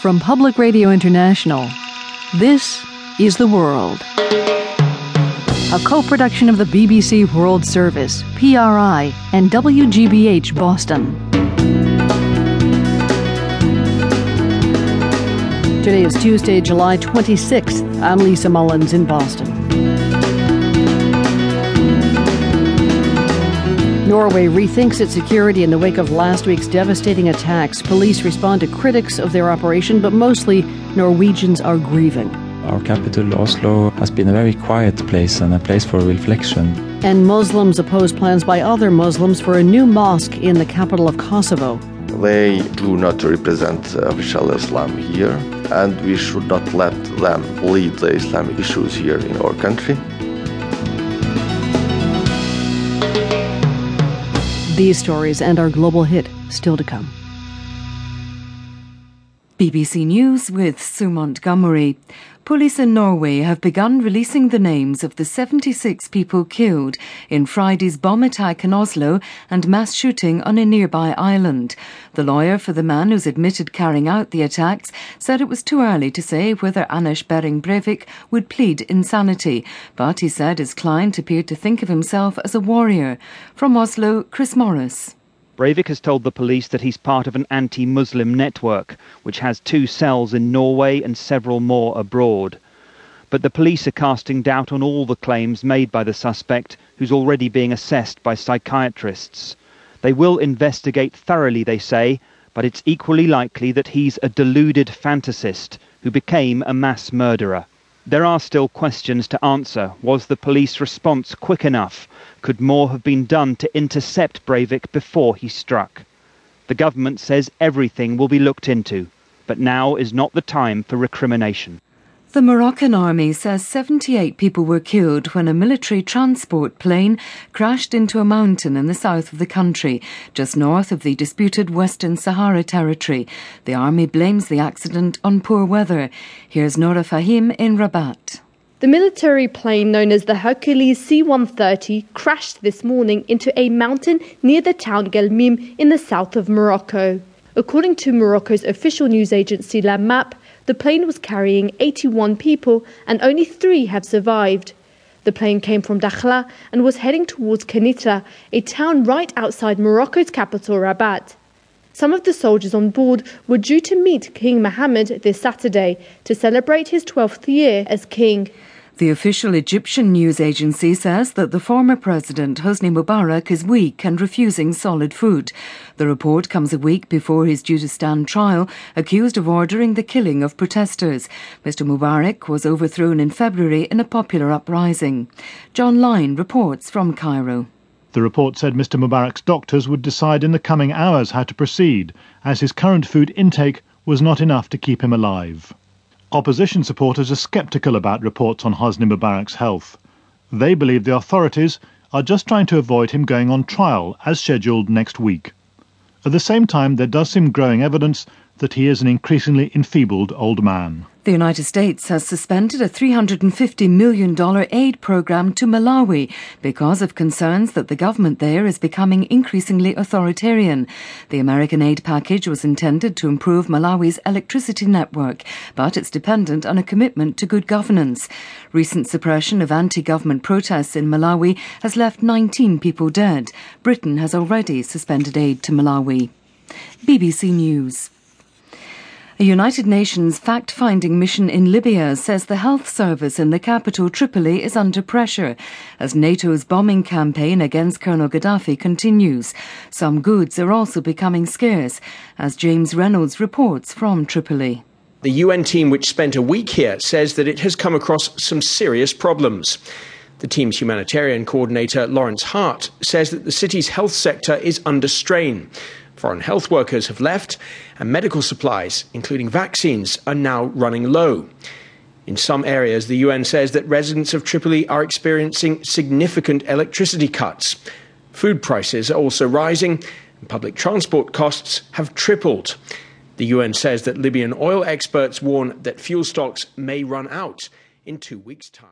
From Public Radio International, this is The World. A co production of the BBC World Service, PRI, and WGBH Boston. Today is Tuesday, July 26th. I'm Lisa Mullins in Boston. Norway rethinks its security in the wake of last week's devastating attacks. Police respond to critics of their operation, but mostly Norwegians are grieving. Our capital, Oslo, has been a very quiet place and a place for reflection. And Muslims oppose plans by other Muslims for a new mosque in the capital of Kosovo. They do not represent official Islam here, and we should not let them lead the Islamic issues here in our country. These stories and our global hit still to come. BBC News with Sue Montgomery. Police in Norway have begun releasing the names of the 76 people killed in Friday's bomb attack in Oslo and mass shooting on a nearby island. The lawyer for the man who's admitted carrying out the attacks said it was too early to say whether Anders Behring Breivik would plead insanity, but he said his client appeared to think of himself as a warrior. From Oslo, Chris Morris. Breivik has told the police that he's part of an anti-Muslim network, which has two cells in Norway and several more abroad. But the police are casting doubt on all the claims made by the suspect, who's already being assessed by psychiatrists. They will investigate thoroughly, they say, but it's equally likely that he's a deluded fantasist who became a mass murderer. There are still questions to answer. Was the police response quick enough? Could more have been done to intercept Breivik before he struck? The government says everything will be looked into, but now is not the time for recrimination. The Moroccan army says 78 people were killed when a military transport plane crashed into a mountain in the south of the country, just north of the disputed Western Sahara territory. The army blames the accident on poor weather. Here's Nora Fahim in Rabat. The military plane known as the Hercules C 130 crashed this morning into a mountain near the town Gelmim in the south of Morocco. According to Morocco's official news agency La Map, the plane was carrying 81 people and only three have survived. The plane came from Dakhla and was heading towards Kenitra, a town right outside Morocco's capital, Rabat. Some of the soldiers on board were due to meet King Mohammed this Saturday to celebrate his 12th year as king. The official Egyptian news agency says that the former president, Hosni Mubarak, is weak and refusing solid food. The report comes a week before his due to stand trial, accused of ordering the killing of protesters. Mr. Mubarak was overthrown in February in a popular uprising. Jon Leyne reports from Cairo. The report said Mr. Mubarak's doctors would decide in the coming hours how to proceed, as his current food intake was not enough to keep him alive. Opposition supporters are sceptical about reports on Hosni Mubarak's health. They believe the authorities are just trying to avoid him going on trial as scheduled next week. At the same time, there does seem growing evidence that he is an increasingly enfeebled old man. The United States has suspended a $350 million aid program to Malawi because of concerns that the government there is becoming increasingly authoritarian. The American aid package was intended to improve Malawi's electricity network, but it's dependent on a commitment to good governance. Recent suppression of anti government protests in Malawi has left 19 people dead. Britain has already suspended aid to Malawi. BBC News. A United Nations fact finding mission in Libya says the health service in the capital, Tripoli, is under pressure as NATO's bombing campaign against Colonel Gaddafi continues. Some goods are also becoming scarce, as James Reynolds reports from Tripoli. The UN team, which spent a week here, says that it has come across some serious problems. The team's humanitarian coordinator, Lawrence Hart, says that the city's health sector is under strain. Foreign health workers have left, and medical supplies, including vaccines, are now running low. In some areas, the UN says that residents of Tripoli are experiencing significant electricity cuts. Food prices are also rising, and public transport costs have tripled. The UN says that Libyan oil experts warn that fuel stocks may run out in two weeks' time.